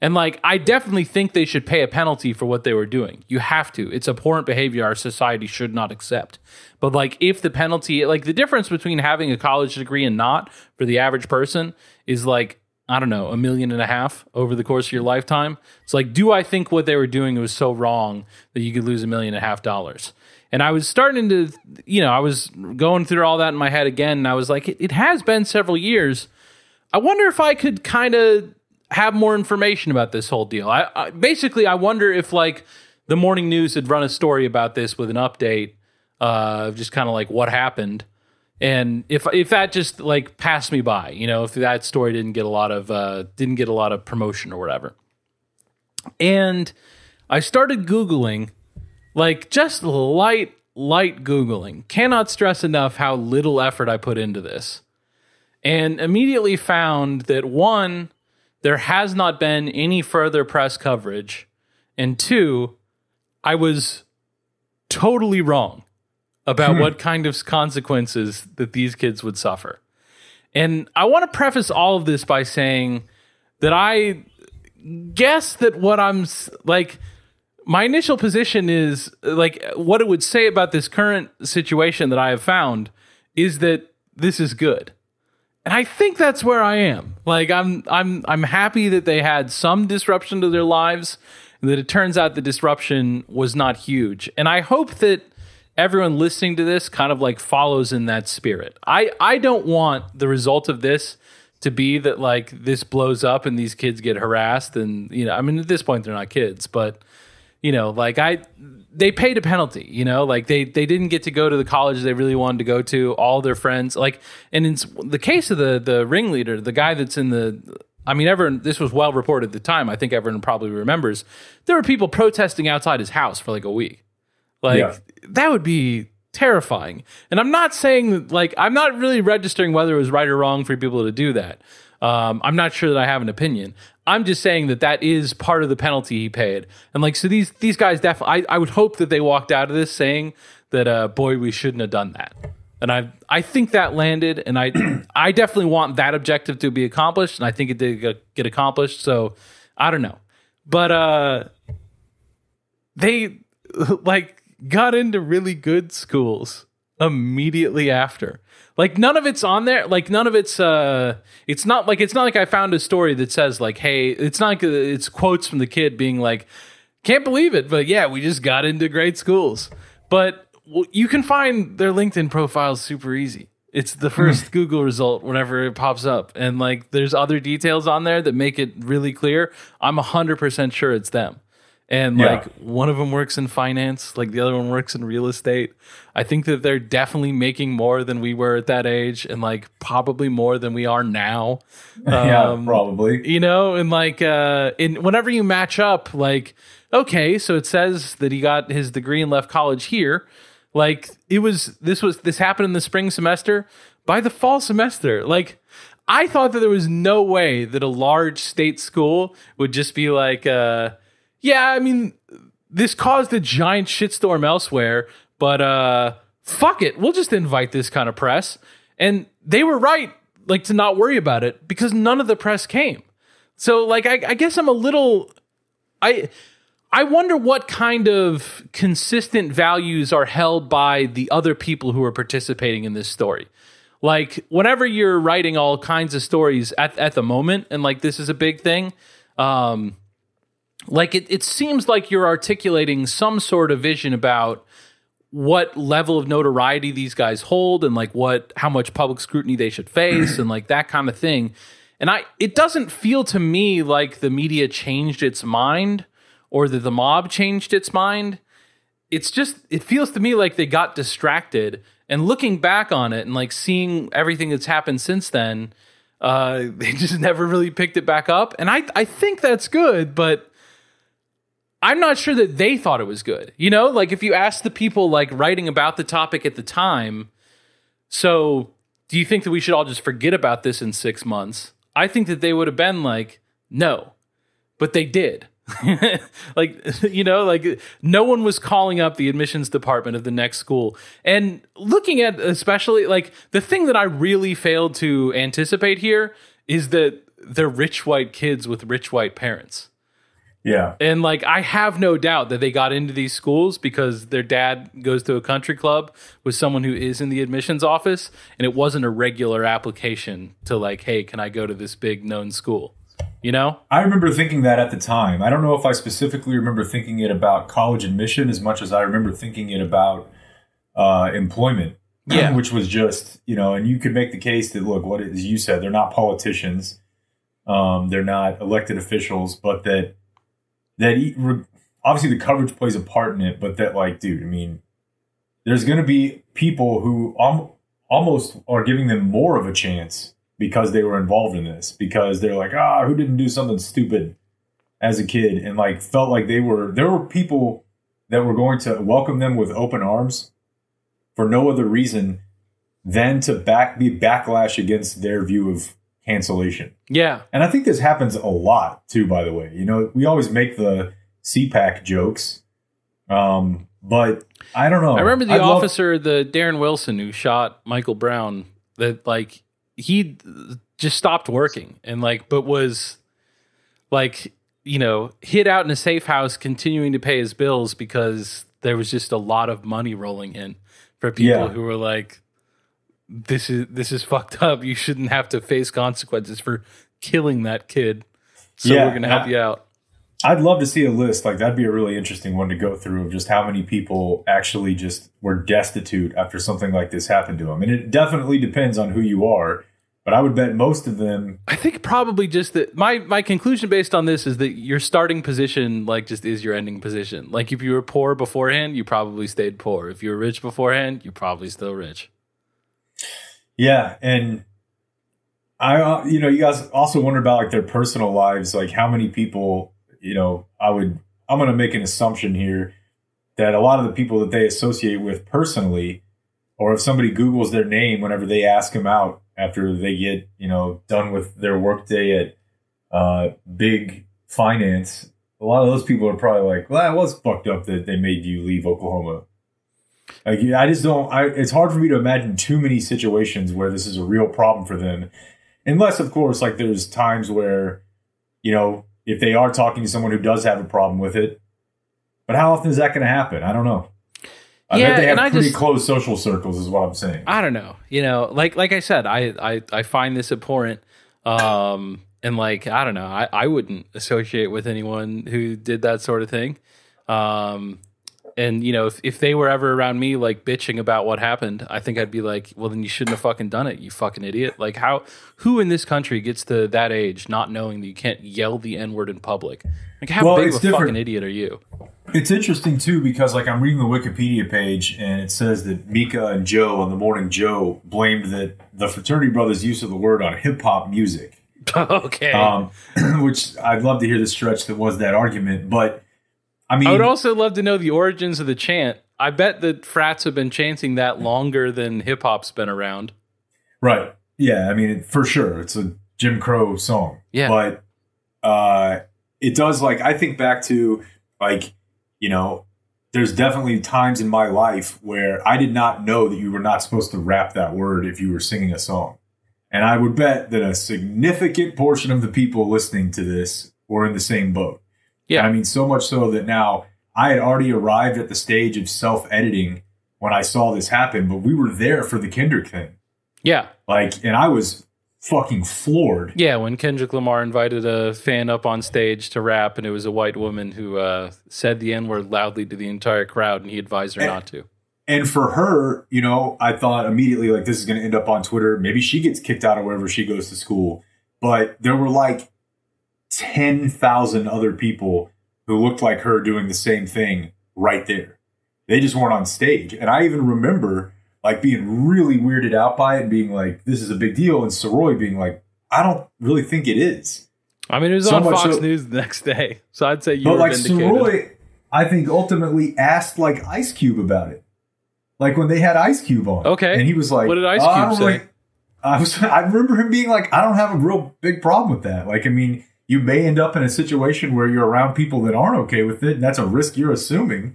And like, I definitely think they should pay a penalty for what they were doing. You have to. It's abhorrent behavior our society should not accept. But like, if the penalty, like the difference between having a college degree and not for the average person is like, I don't know, a million and a half over the course of your lifetime. It's like, do I think what they were doing was so wrong that you could lose a million and a half dollars? And I was starting to, you know, I was going through all that in my head again. And I was like, it, it has been several years. I wonder if I could kind of have more information about this whole deal. I, I basically I wonder if like the morning news had run a story about this with an update uh, just kind of like what happened, and if if that just like passed me by, you know, if that story didn't get a lot of uh, didn't get a lot of promotion or whatever, and I started googling, like just light light googling. Cannot stress enough how little effort I put into this and immediately found that one, there has not been any further press coverage, and two, I was totally wrong about hmm. what kind of consequences that these kids would suffer. And I want to preface all of this by saying that I guess that what I'm like my initial position is like what it would say about this current situation that I have found is that this is good. And I think that's where I am. Like I'm I'm I'm happy that they had some disruption to their lives and that it turns out the disruption was not huge. And I hope that everyone listening to this kind of like follows in that spirit. I I don't want the result of this to be that like this blows up and these kids get harassed and you know, I mean at this point they're not kids, but you know, like I they paid a penalty, you know, like they they didn't get to go to the college they really wanted to go to. All their friends, like, and in the case of the the ringleader, the guy that's in the I mean, everyone, this was well reported at the time. I think everyone probably remembers. There were people protesting outside his house for like a week. Like, Yeah. that would be terrifying. And I'm not saying that, like, I'm not really registering whether it was right or wrong for people to do that. Um, I'm not sure that I have an opinion. I'm just saying that that is part of the penalty he paid. And like, so these these guys definitely, I, I would hope that they walked out of this saying that, uh, boy, we shouldn't have done that. And I I think that landed, and I [clears throat] I definitely want that objective to be accomplished, and I think it did get- get accomplished. So I don't know, but uh, they [laughs] like got into really good schools immediately after. Like none of it's on there. Like none of it's uh it's not like it's not like I found a story that says like hey, it's not like it's quotes from the kid being like can't believe it, but yeah, we just got into great schools. But well, you can find their LinkedIn profiles super easy. It's the first Google result whenever it pops up. And like there's other details on there that make it really clear. I'm 100% sure it's them. And Yeah. like one of them works in finance, like the other one works in real estate. I think that they're definitely making more than we were at that age and like probably more than we are now. [laughs] yeah, Um, probably. you know and like uh in whenever you match up like okay so it says that he got his degree and left college here like it was this was this happened in the spring semester by the fall semester like i thought that there was no way that a large state school would just be like uh yeah i mean this caused a giant shitstorm elsewhere but uh fuck it. We'll just invite this kind of press. And they were right like to not worry about it because none of the press came. So like I, I guess I'm a little I I wonder what kind of consistent values are held by the other people who are participating in this story. Like whenever you're writing all kinds of stories at, at the moment, and like this is a big thing, um, like it, it seems like you're articulating some sort of vision about what level of notoriety these guys hold and like what how much public scrutiny they should face and like that kind of thing. And i it doesn't feel to me like the media changed its mind or that the mob changed its mind. It's just it feels to me like they got distracted. And looking back on it and like seeing everything that's happened since then uh [laughs] they just never really picked it back up. And i i think that's good but I'm not sure that they thought it was good. You know, like if you ask the people like writing about the topic at the time, so do you think that we should all just forget about this in six months? I think that they would have been like, no, but they did. [laughs] like, [laughs] you know, like no one was calling up the admissions department of the next school. And looking at especially like the thing that I really failed to anticipate here is that they're rich white kids with rich white parents. Yeah. And like I have no doubt that they got into these schools because their dad goes to a country club with someone who is in the admissions office and it wasn't a regular application to like hey, can I go to this big known school? You know? I remember thinking that at the time. I don't know if I specifically remember thinking it about college admission as much as I remember thinking it about uh, employment. Yeah. [clears throat] which was just you know, and you could make the case that look, what as you said, they're not politicians, um, they're not elected officials, but that that e- re- obviously the coverage plays a part in it, but that like, dude, I mean, there's going to be people who al- almost are giving them more of a chance because they were involved in this because they're like, ah, who didn't do something stupid as a kid? And like felt like they were there were people that were going to welcome them with open arms for no other reason than to back be backlash against their view of cancellation. Yeah. And I think this happens a lot too, by the way. You know, we always make the CPAC jokes. Um, but I don't know. I remember the I'd love- officer, the Darren Wilson who shot Michael Brown, that like he just stopped working and like, but was like, you know, hid out in a safe house, continuing to pay his bills because there was just a lot of money rolling in for people Yeah. who were like, this is this is fucked [laughs] up. You shouldn't have to face consequences for killing that kid. So Yeah, we're gonna help I- you out. I'd love to see a list. Like that'd be a really interesting one to go through of just how many people actually just were destitute after something like this happened to them. And it definitely depends on who you are. But I would bet most of them. I think probably just that my my conclusion based on this is that your starting position like just is your ending position. Like if you were poor beforehand, you probably stayed poor. If you were rich beforehand, you're probably still rich. Yeah, and I, uh, you know, you guys also wonder about like their personal lives, like how many people, you know, I would, I'm going to make an assumption here that a lot of the people that they associate with personally, or if somebody Googles their name whenever they ask them out after they get, you know, done with their workday at uh, big finance, a lot of those people are probably like, well, that was fucked up that they made you leave Oklahoma. Like, I just don't, I, it's hard for me to imagine too many situations where this is a real problem for them unless of course like there's times where you know if they are talking to someone who does have a problem with it but how often is that going to happen i don't know i Yeah, bet they have and I pretty just- close social circles is what i'm saying I don't know. You know, like like I said, I I, I find this abhorrent. Um, and like I don't know, I, I wouldn't associate with anyone who did that sort of thing. Um, and you know, if, if they were ever around me like bitching about what happened, I think I'd be like, well, then you shouldn't have fucking done it, you fucking idiot. Like how who in this country gets to that age not knowing that you can't yell the n word in public? Like how Well, big of a fucking different. idiot are you? It's interesting too because like I'm reading the Wikipedia page and it says that Mika and Joe on the Morning Joe blamed that the fraternity brothers' use of the word on hip hop music. [laughs] okay. Um, [clears throat] which I'd love to hear the stretch that was that argument, but I mean, I would also love to know the origins of the chant. I bet that frats have been chanting that longer than hip hop's been around. Right. Yeah. I mean, for sure, it's a Jim Crow song. Yeah. But uh, it does like I think back to like you know, there's definitely times in my life where I did not know that you were not supposed to rap that word if you were singing a song, and I would bet that a significant portion of the people listening to this were in the same boat. Yeah. I mean, so much so that now I had already arrived at the stage of self editing when I saw this happen, but we were there for the Kendrick thing. Yeah. Like, and I was fucking floored. Yeah. When Kendrick Lamar invited a fan up on stage to rap, and it was a white woman who uh, said the N word loudly to the entire crowd, and he advised her not to. And for her, you know, I thought immediately, like, this is going to end up on Twitter. Maybe she gets kicked out of wherever she goes to school. But there were like 10,000 other people who looked like her doing the same thing right there. They just weren't on stage. And I even remember like being really weirded out by it and being like, this is a big deal. And Soroy being like, I don't really think it is. I mean, it was So on Fox so- News the next day, [laughs] so I'd say you but were like vindicated. Soroy, I think ultimately asked like Ice Cube about it. Like when they had Ice Cube on. Okay. And he was like, What did Ice "Oh, I Cube don't say?" really-" I was [laughs] I remember him being like, I don't have a real big problem with that. Like, I mean, you may end up in a situation where you're around people that aren't okay with it, and that's a risk you're assuming.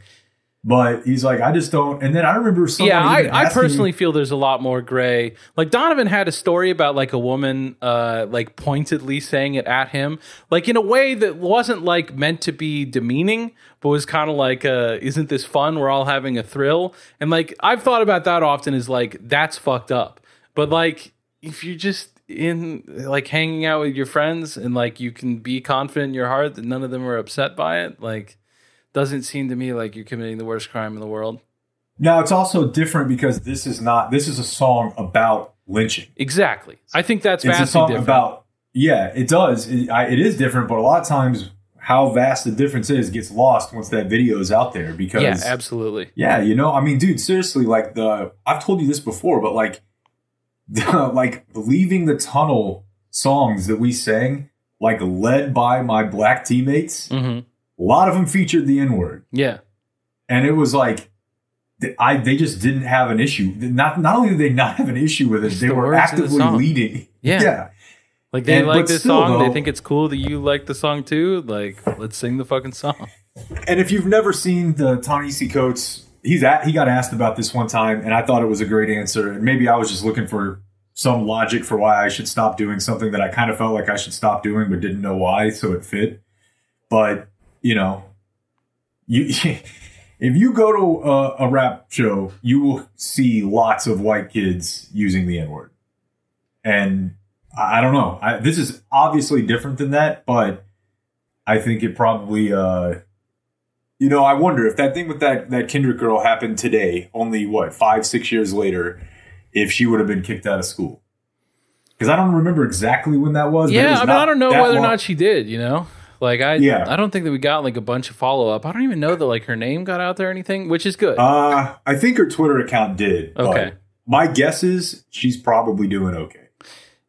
But he's like, I just don't. And then I remember someone. yeah, I, I personally feel there's a lot more gray. Like Donovan had a story about like a woman uh like pointedly saying it at him, like in a way that wasn't like meant to be demeaning, but was kind of like uh isn't this fun? We're all having a thrill. And like I've thought about that often is like that's fucked up. But like if you're just in like hanging out with your friends and like you can be confident in your heart that none of them are upset by it, like doesn't seem to me like you're committing the worst crime in the world. Now it's also different because this is not. This is a song about lynching. Exactly. I think that's it's a vastly song different. about yeah it does it, I, it is different but a lot of times how vast the difference is gets lost once that video is out there because yeah, absolutely. yeah you know i mean dude seriously like the i've told you this before but like [laughs] like leaving the tunnel songs that we sang like led by my black teammates hmm a lot of them featured the n-word Yeah. and it was like I they just didn't have an issue. Not not only did they not have an issue with it, It's they the were of the actively leading. Yeah. [laughs] yeah. Like they And- like this still, song. they think it's cool that you like the song too. Like, let's sing the fucking song. And if you've never seen the Ta-Nehisi Coates, he's at, he got asked about this one time, and I thought it was a great answer. And maybe I was just looking for some logic for why I should stop doing something that I kind of felt like I should stop doing, but didn't know why, so it fit. But you know, you [laughs] if you go to a, a rap show, you will see lots of white kids using the N word, and I, I don't know. I, this is obviously different than that, but I think it probably. Uh, you know, I wonder if that thing with that that Kendrick girl happened today, only what five six years later, if she would have been kicked out of school. Because I don't remember exactly when that was. but Yeah, was I mean, I don't know whether or not she did. You know, like I, Yeah. I don't think that we got like a bunch of follow up. I don't even know that like her name got out there or anything, which is good. Uh, I think her Twitter account did. but Okay. My guess is she's probably doing okay.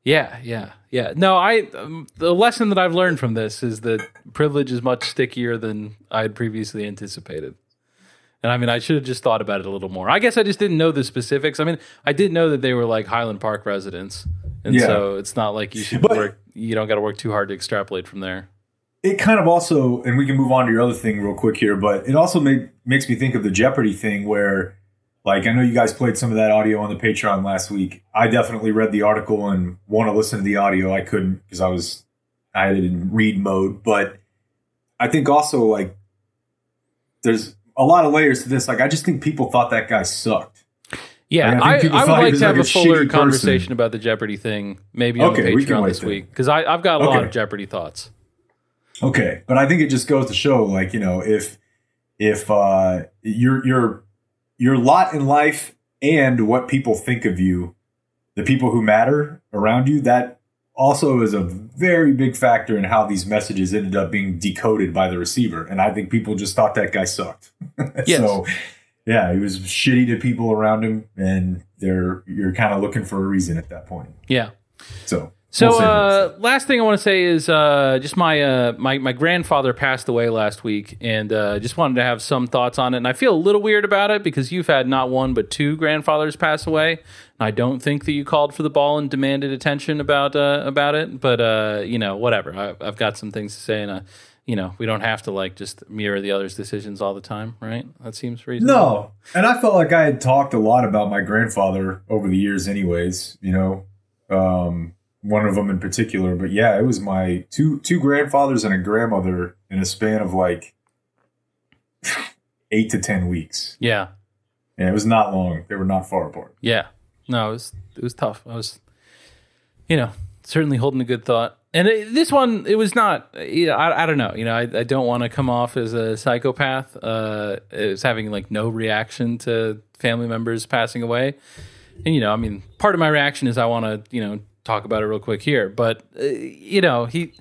Yeah, yeah, yeah. No, I um, the lesson that I've learned from this is that privilege is much stickier than I had previously anticipated. And I mean, I should have just thought about it a little more. I guess I just didn't know the specifics. I mean, I did know that they were like Highland Park residents, and Yeah. so it's not like you should But- work. You don't got to work too hard to extrapolate from there. it kind of also, and we can move on to your other thing real quick here, but it also make, makes me think of the Jeopardy thing where, like, I know you guys played some of that audio on the Patreon last week. I definitely read the article and want to listen to the audio. I couldn't because I was, I had it in read mode, but I think also, like, there's a lot of layers to this. Like, I just think people thought that guy sucked. Yeah, Like, I I, I, would like to have like a fuller shitty person. conversation about the Jeopardy thing, maybe on Okay, the we Patreon wait this week because I've got a lot of Jeopardy thoughts. Okay, but I think it just goes to show, like you know, if if uh, your your your lot in life and what people think of you, the people who matter around you, that also is a very big factor in how these messages ended up being decoded by the receiver. And I think people just thought that guy sucked. [laughs] Yes. so yeah, he was shitty to people around him, and they're you're kind of looking for a reason at that point. Yeah. So So we'll uh, last thing I want to say is uh, just my uh, my my grandfather passed away last week, and uh, just wanted to have some thoughts on it. And I feel a little weird about it because you've had not one but two grandfathers pass away. I don't think that you called for the ball and demanded attention about uh, about it, but uh, you know whatever. I, I've got some things to say, and uh, you know we don't have to like just mirror the others' decisions all the time, right? That seems reasonable. No, and I felt like I had talked a lot about my grandfather over the years, anyways. You know, um, one of them in particular. But yeah, it was my two two grandfathers and a grandmother in a span of like eight to ten weeks. Yeah. And it was not long. They were not far apart. Yeah. No, it was it was tough. I was, you know, certainly holding a good thought. And it, this one, it was not. You know, I, I don't know. You know, I, I don't want to come off as a psychopath. Uh, as having like no reaction to family members passing away. And you know, I mean, part of my reaction is I want to you know talk about it real quick here. But uh, you know, he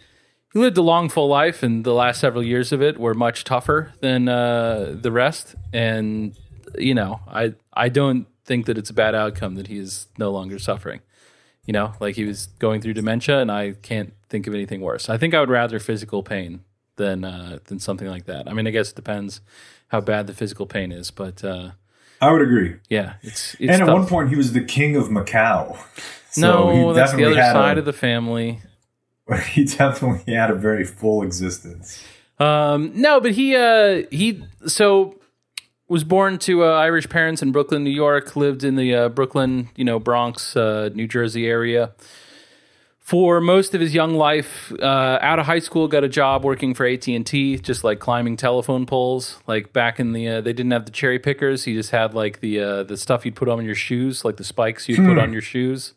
he lived a long, full life, and the last several years of it were much tougher than uh, the rest. And you know, I I don't think that it's a bad outcome that he is no longer suffering. You know, like he was going through dementia, and I can't think of anything worse. I think I would rather physical pain than uh, than something like that. I mean, I guess it depends how bad the physical pain is, but uh, I would agree. yeah, it's, it's and at tough. one point, he was the king of Macau. So no, that's the other side a, of the family. [laughs] He definitely had a very full existence. Um, no, but he uh, he so was born to uh, Irish parents in Brooklyn, New York. Lived in the uh, Brooklyn, you know, Bronx, uh, New Jersey area for most of his young life. Uh, out of high school, got a job working for AT and T, just like climbing telephone poles. Like back in the, uh, they didn't have the cherry pickers. He just had like the uh, the stuff you'd put on your shoes, like the spikes you'd put on your shoes.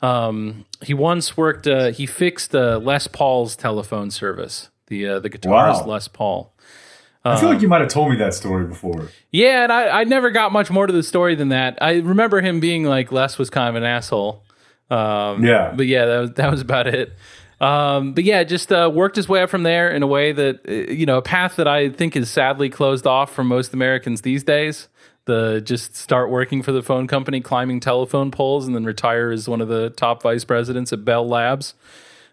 Um, he once worked. Uh, he fixed uh, Les Paul's telephone service. The uh, the guitarist Wow. Les Paul. I feel like you might have told me that story before. Yeah, and I, I never got much more to the story than that. I remember him being like Les was kind of an asshole. Um, Yeah. but yeah, that was that was about it. Um, but yeah, just uh, worked his way up from there in a way that uh, you know a path that I think is sadly closed off for most Americans these days. The just start working for the phone company, climbing telephone poles, and then retire as one of the top vice presidents at Bell Labs.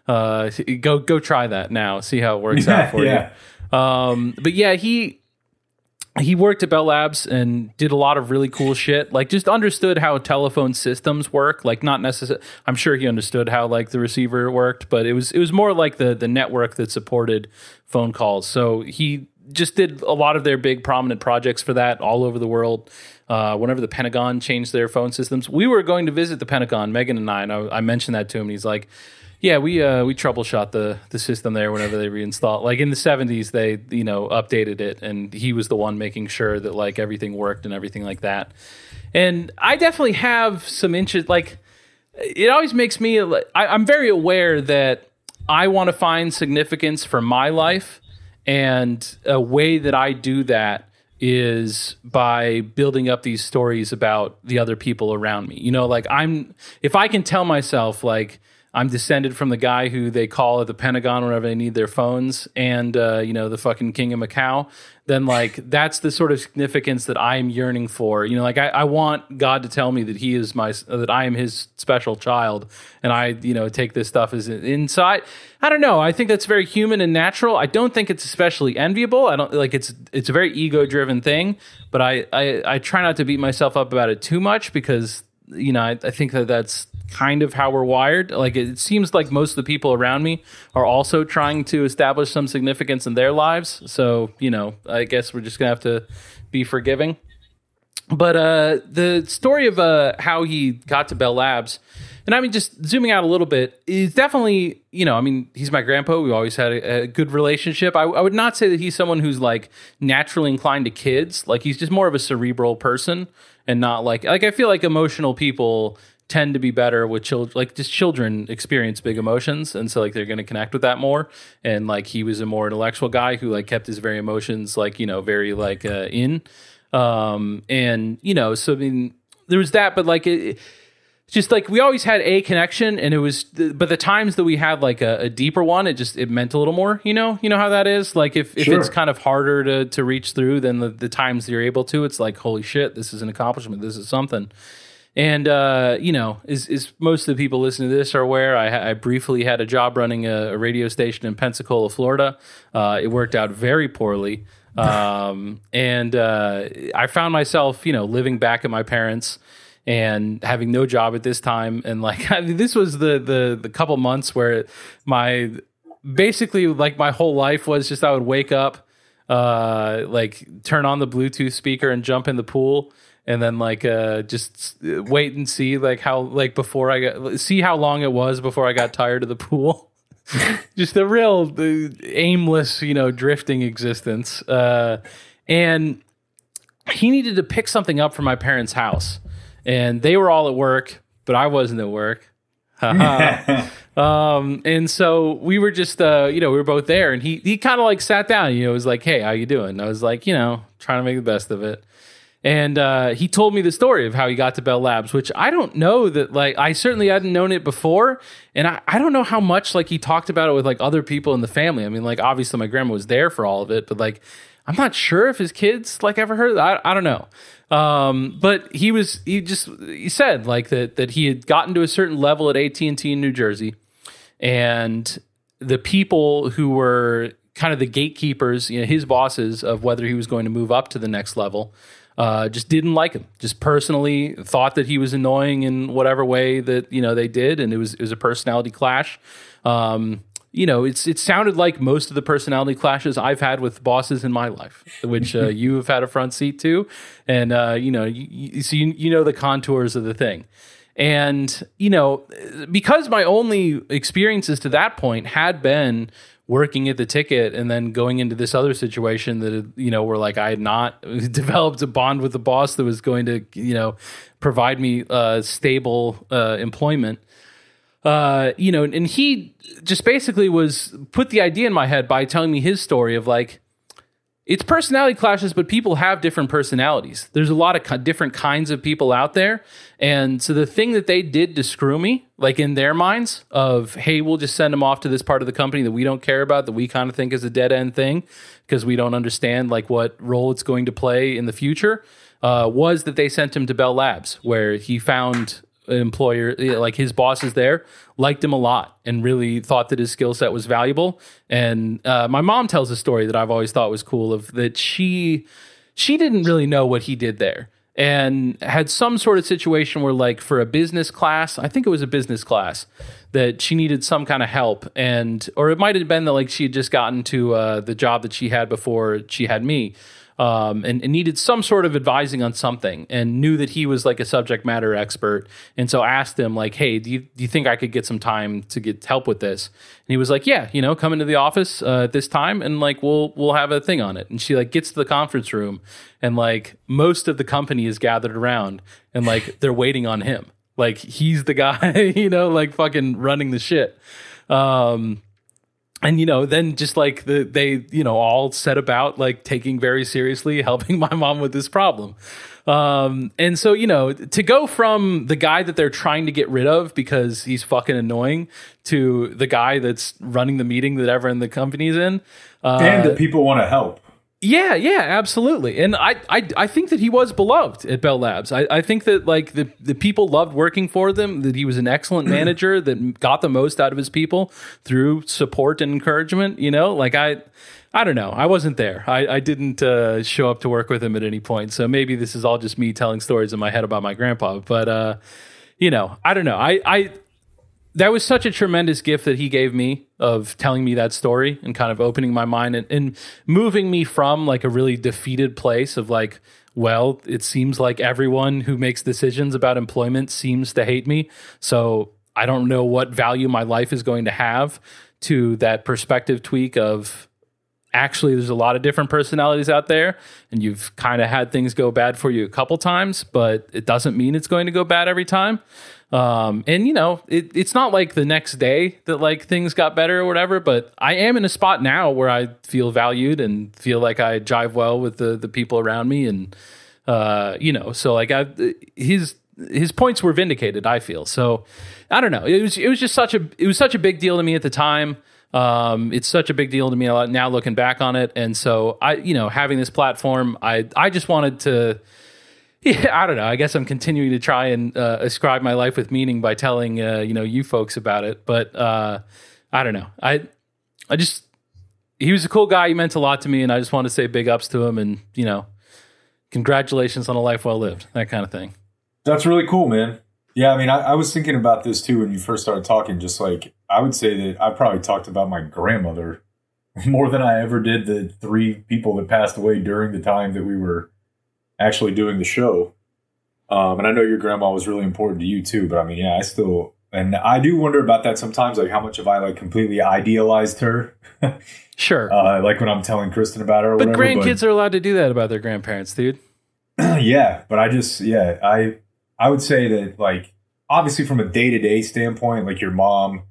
Uh, go go try that now. See how it works out for yeah. you. Um, but yeah, he he worked at Bell Labs and did a lot of really cool shit. Like just understood how telephone systems work. Like not necessarily. I'm sure he understood how like the receiver worked, but it was it was more like the the network that supported phone calls. So he just did a lot of their big prominent projects for that all over the world. Uh, whenever the Pentagon changed their phone systems, we were going to visit the Pentagon, Megan and I, and I, I mentioned that to him. And he's like, yeah, we uh, we troubleshot the the system there whenever they reinstalled. Like in the seventies, they you know updated it, and he was the one making sure that like everything worked and everything like that. And I definitely have some interest. Like it always makes me. I, I'm very aware that I want to find significance for my life, and a way that I do that is by building up these stories about the other people around me. You know, like I'm if I can tell myself like I'm descended from the guy who they call at the Pentagon whenever they need their phones, and uh, you know the fucking King of Macau, then like [laughs] that's the sort of significance that I am yearning for. You know, like I, I want God to tell me that He is my that I am His special child, and I you know take this stuff as inside. I don't know. I think that's very human and natural. I don't think it's especially enviable. I don't like it's it's a very ego driven thing, but I, I I try not to beat myself up about it too much because you know I, I think that that's kind of how we're wired. Like it seems like most of the people around me are also trying to establish some significance in their lives. So, you know, I guess we're just going to have to be forgiving. But uh the story of uh how he got to Bell Labs and I mean, just zooming out a little bit, is definitely, you know, I mean, he's my grandpa. We always had a, a good relationship. I, I, would not say that he's someone who's like naturally inclined to kids. Like he's just more of a cerebral person and not like, like I feel like emotional people tend to be better with children like just children experience big emotions and so like they're going to connect with that more. And like he was a more intellectual guy who like kept his very emotions like you know very like uh, in. Um and you know so i mean there was that but like it, just like we always had a connection and it was but the times that we had like a, a, deeper one it just it meant a little more you know? You know how that is? Like if, if sure. it's kind of harder to to reach through than the, the times you're able to it's like holy shit this is an accomplishment this is something and uh, you know, as, most of the people listening to this are aware, I, I briefly had a job running a, a radio station in Pensacola, Florida. Uh, it worked out very poorly, [laughs] um, and uh, I found myself, you know, living back at my parents' and having no job at this time. And like [laughs] I mean, this was the the the couple months where my basically like my whole life was just I would wake up, uh, like turn on the Bluetooth speaker and jump in the pool and then like uh just wait and see like how like before I got see how long it was before I got tired of the pool. [laughs] just the real uh, aimless, you know, drifting existence. Uh and he needed to pick something up from my parents' house. And they were all at work, but I wasn't at work. [laughs] um and so we were just uh you know we were both there and he he kind of like sat down you know was like hey how you doing and i was like you know trying to make the best of it and uh, he told me the story of how he got to Bell Labs, which I don't know that like I certainly hadn't known it before, and I, I don't know how much like he talked about it with like other people in the family. I mean, like obviously my grandma was there for all of it, but like I'm not sure if his kids like ever heard. I I don't know. Um, but he was he just he said like that that he had gotten to a certain level at AT and T in New Jersey, and the people who were kind of the gatekeepers, you know, his bosses of whether he was going to move up to the next level uh, just didn't like him. Just personally thought that he was annoying in whatever way that you know they did, and it was it was a personality clash. Um, you know, it's it sounded like most of the personality clashes I've had with bosses in my life, which uh, [laughs] you have had a front seat to, and uh, you know, you, you, so you, you know the contours of the thing. And you know, because my only experiences to that point had been working at the ticket and then going into this other situation that you know where like I had not [laughs] developed a bond with the boss that was going to you know provide me uh, stable uh, employment. Uh, you know, and he just basically was put the idea in my head by telling me his story of like it's personality clashes, but people have different personalities. There's a lot of different kinds of people out there. And so the thing that they did to screw me, like in their minds, of, hey, we'll just send him off to this part of the company that we don't care about, that we kind of think is a dead end thing because we don't understand like what role it's going to play in the future, uh, was that they sent him to Bell Labs, where he found employer, like his bosses there, liked him a lot and really thought that his skill set was valuable. And uh, my mom tells a story that I've always thought was cool of that she she didn't really know what he did there and had some sort of situation where like for a business class i think it was a business class that she needed some kind of help and or it might have been that like she had just gotten to uh, the job that she had before she had me um, and, and, needed some sort of advising on something and knew that he was like a subject matter expert. And so asked him like, Hey, do you, do you think I could get some time to get help with this? And he was like, yeah, you know, come into the office uh, at this time and like, we'll, we'll have a thing on it. And she like gets to the conference room and like most of the company is gathered around and like they're waiting on him. Like he's the guy, [laughs] you know, like fucking running the shit. Um, and you know then just like the they you know all set about like taking very seriously [laughs] helping my mom with this problem um and so you know to go from the guy that they're trying to get rid of because he's fucking annoying to the guy that's running the meeting that everyone in the company's in uh, and that people want to help. Yeah, yeah, absolutely. And I, I, I think that he was beloved at Bell Labs. I, I think that like the, the people loved working for them, that he was an excellent [clears throat] manager that got the most out of his people through support and encouragement. You know, like I, I don't know. I wasn't there. I, I didn't uh, show up to work with him at any point. So maybe this is all just me telling stories in my head about my grandpa. But, uh, you know, I don't know. I, I, that was such a tremendous gift that he gave me of telling me that story and kind of opening my mind and, and moving me from like a really defeated place of like well it seems like everyone who makes decisions about employment seems to hate me. So i don't know what value my life is going to have to that perspective tweak of actually there's a lot of different personalities out there and you've kind of had things go bad for you a couple times but it doesn't mean it's going to go bad every time um, and you know it, it's not like the next day that like things got better or whatever but i am in a spot now where i feel valued and feel like i jive well with the the people around me and uh, you know so like i his his points were vindicated i feel. So i don't know. It was it was just such a it was such a big deal to me at the time. Um, it's such a big deal to me now looking back on it. And so i you know having this platform i i just wanted to yeah, I don't know. I guess I'm continuing to try and uh, ascribe my life with meaning by telling uh, you know you folks about it. But uh, I don't know. I I just he was a cool guy. He meant a lot to me, and I just want to say big ups to him. And you know, congratulations on a life well lived. That kind of thing. That's really cool, man. Yeah, I mean, I, I was thinking about this too when you first started talking. Just like I would say that I probably talked about my grandmother [laughs] more than I ever did the three people that passed away during the time that we were actually doing the show. Um, and I know your grandma was really important to you too, but I mean, yeah, I still, and I do wonder about that sometimes, like how much have I like completely idealized her? [laughs] Sure. uh, like when I'm telling Kristen about her. Or but whatever, grandkids are allowed to do that about their grandparents, dude. [clears throat] yeah, but I just yeah, I I would say that like obviously from a day to day standpoint, like your mom,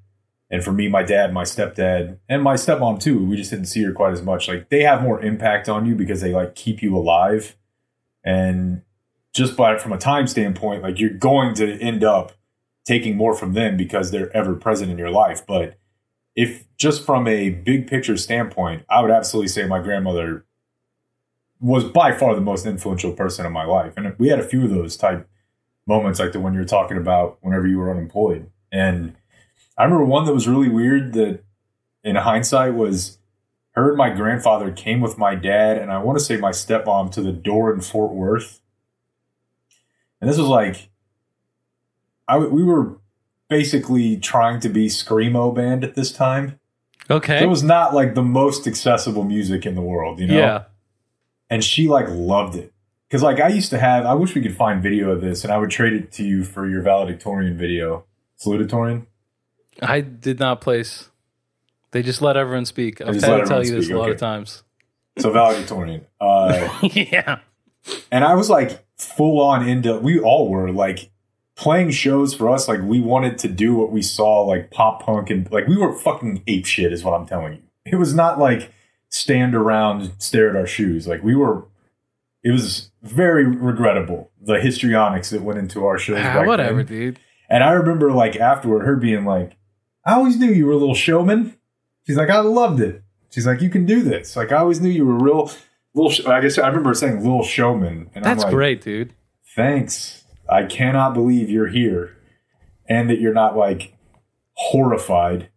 and for me, my dad, my stepdad, and my stepmom too. We just didn't see her quite as much. Like they have more impact on you because they like keep you alive, and just by from a time standpoint, like you're going to end up taking more from them because they're ever present in your life. But if just from a big picture standpoint, I would absolutely say my grandmother was by far the most influential person in my life. And we had a few of those type moments like the one you're talking about whenever you were unemployed. And I remember one that was really weird that in hindsight was her and my grandfather came with my dad and I want to say my stepmom to the door in Fort Worth. And this was like I we were basically trying to be screamo band at this time. Okay. So it was not like the most accessible music in the world, you know? yeah. and she like loved it because like i used to have i wish we could find video of this and i would trade it to you for your valedictorian video salutatorian I did not place. They just let everyone speak. I've had to tell you this speak, a lot okay. of times. so valedictorian uh, [laughs] yeah. and i was like full on into we all were like playing shows for us like we wanted to do what we saw like pop punk and like we were fucking ape shit is what i'm telling you it was not like stand around stare at our shoes like we were it was very regrettable the histrionics that went into our shows Ah, whatever, then. dude. And I remember like afterward her being like, I always knew you were a little showman. She's like, I loved it. She's like, you can do this. Like I always knew you were real little. I guess I remember saying little showman. And That's I'm like, great, dude. Thanks. I cannot believe you're here, and that you're not like horrified.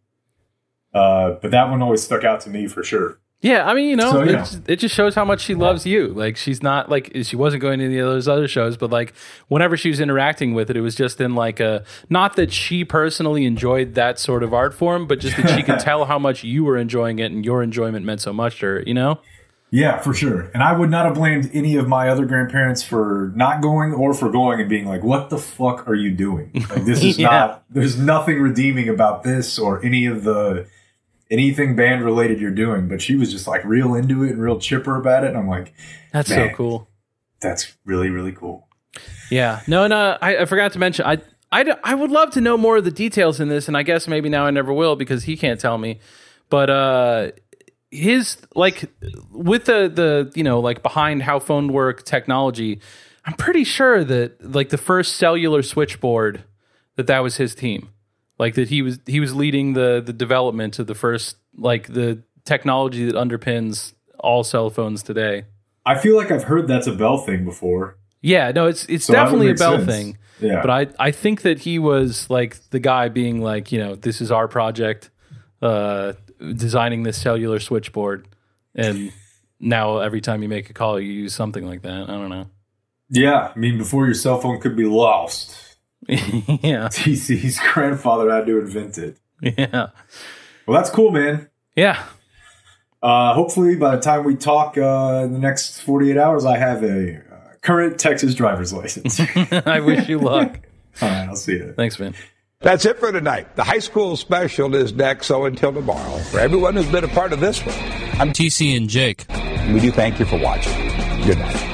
Uh, but that one always stuck out to me for sure. Yeah, I mean, you know, So, it, yeah. it just shows how much she loves you. Like, she's not like she wasn't going to any of those other shows, but like whenever she was interacting with it, it was just in like a not that she personally enjoyed that sort of art form, but just that she could [laughs] tell how much you were enjoying it and your enjoyment meant so much to her. You know? Yeah, for sure. And I would not have blamed any of my other grandparents for not going or for going and being like, "What the fuck are you doing? Like, this is [laughs] Yeah. not. There's nothing redeeming about this or any of the anything band related you're doing." But she was just like real into it and real chipper about it. And I'm like, That's so cool. "That's really really cool." Yeah. No, no, I, I forgot to mention. I I would love to know more of the details in this, and I guess maybe now I never will because he can't tell me. but uh his like with the the you know like behind how phone work technology i'm pretty sure that like the first cellular switchboard that that was his team like that he was he was leading the the development of the first like the technology that underpins all cell phones today I feel like I've heard that's a Bell thing before. yeah no it's it's So definitely a bell sense. thing Yeah. but I, I think that he was like the guy being like, you know, this is our project, uh, designing this cellular switchboard. And now every time you make a call, you use something like that. I don't know. yeah, I mean, before your cell phone could be lost, [laughs] yeah. TC's grandfather had to invent it. Yeah. Well, that's cool, man. Yeah. Uh, hopefully, by the time we talk uh, in the next 48 hours, I have a uh, current Texas driver's license. [laughs] I wish you luck. [laughs] All right, I'll see you. Thanks, man. That's it for tonight. The high school special is next, so until tomorrow, for everyone who's been a part of this one, I'm TC and Jake. we do thank you for watching. Good night.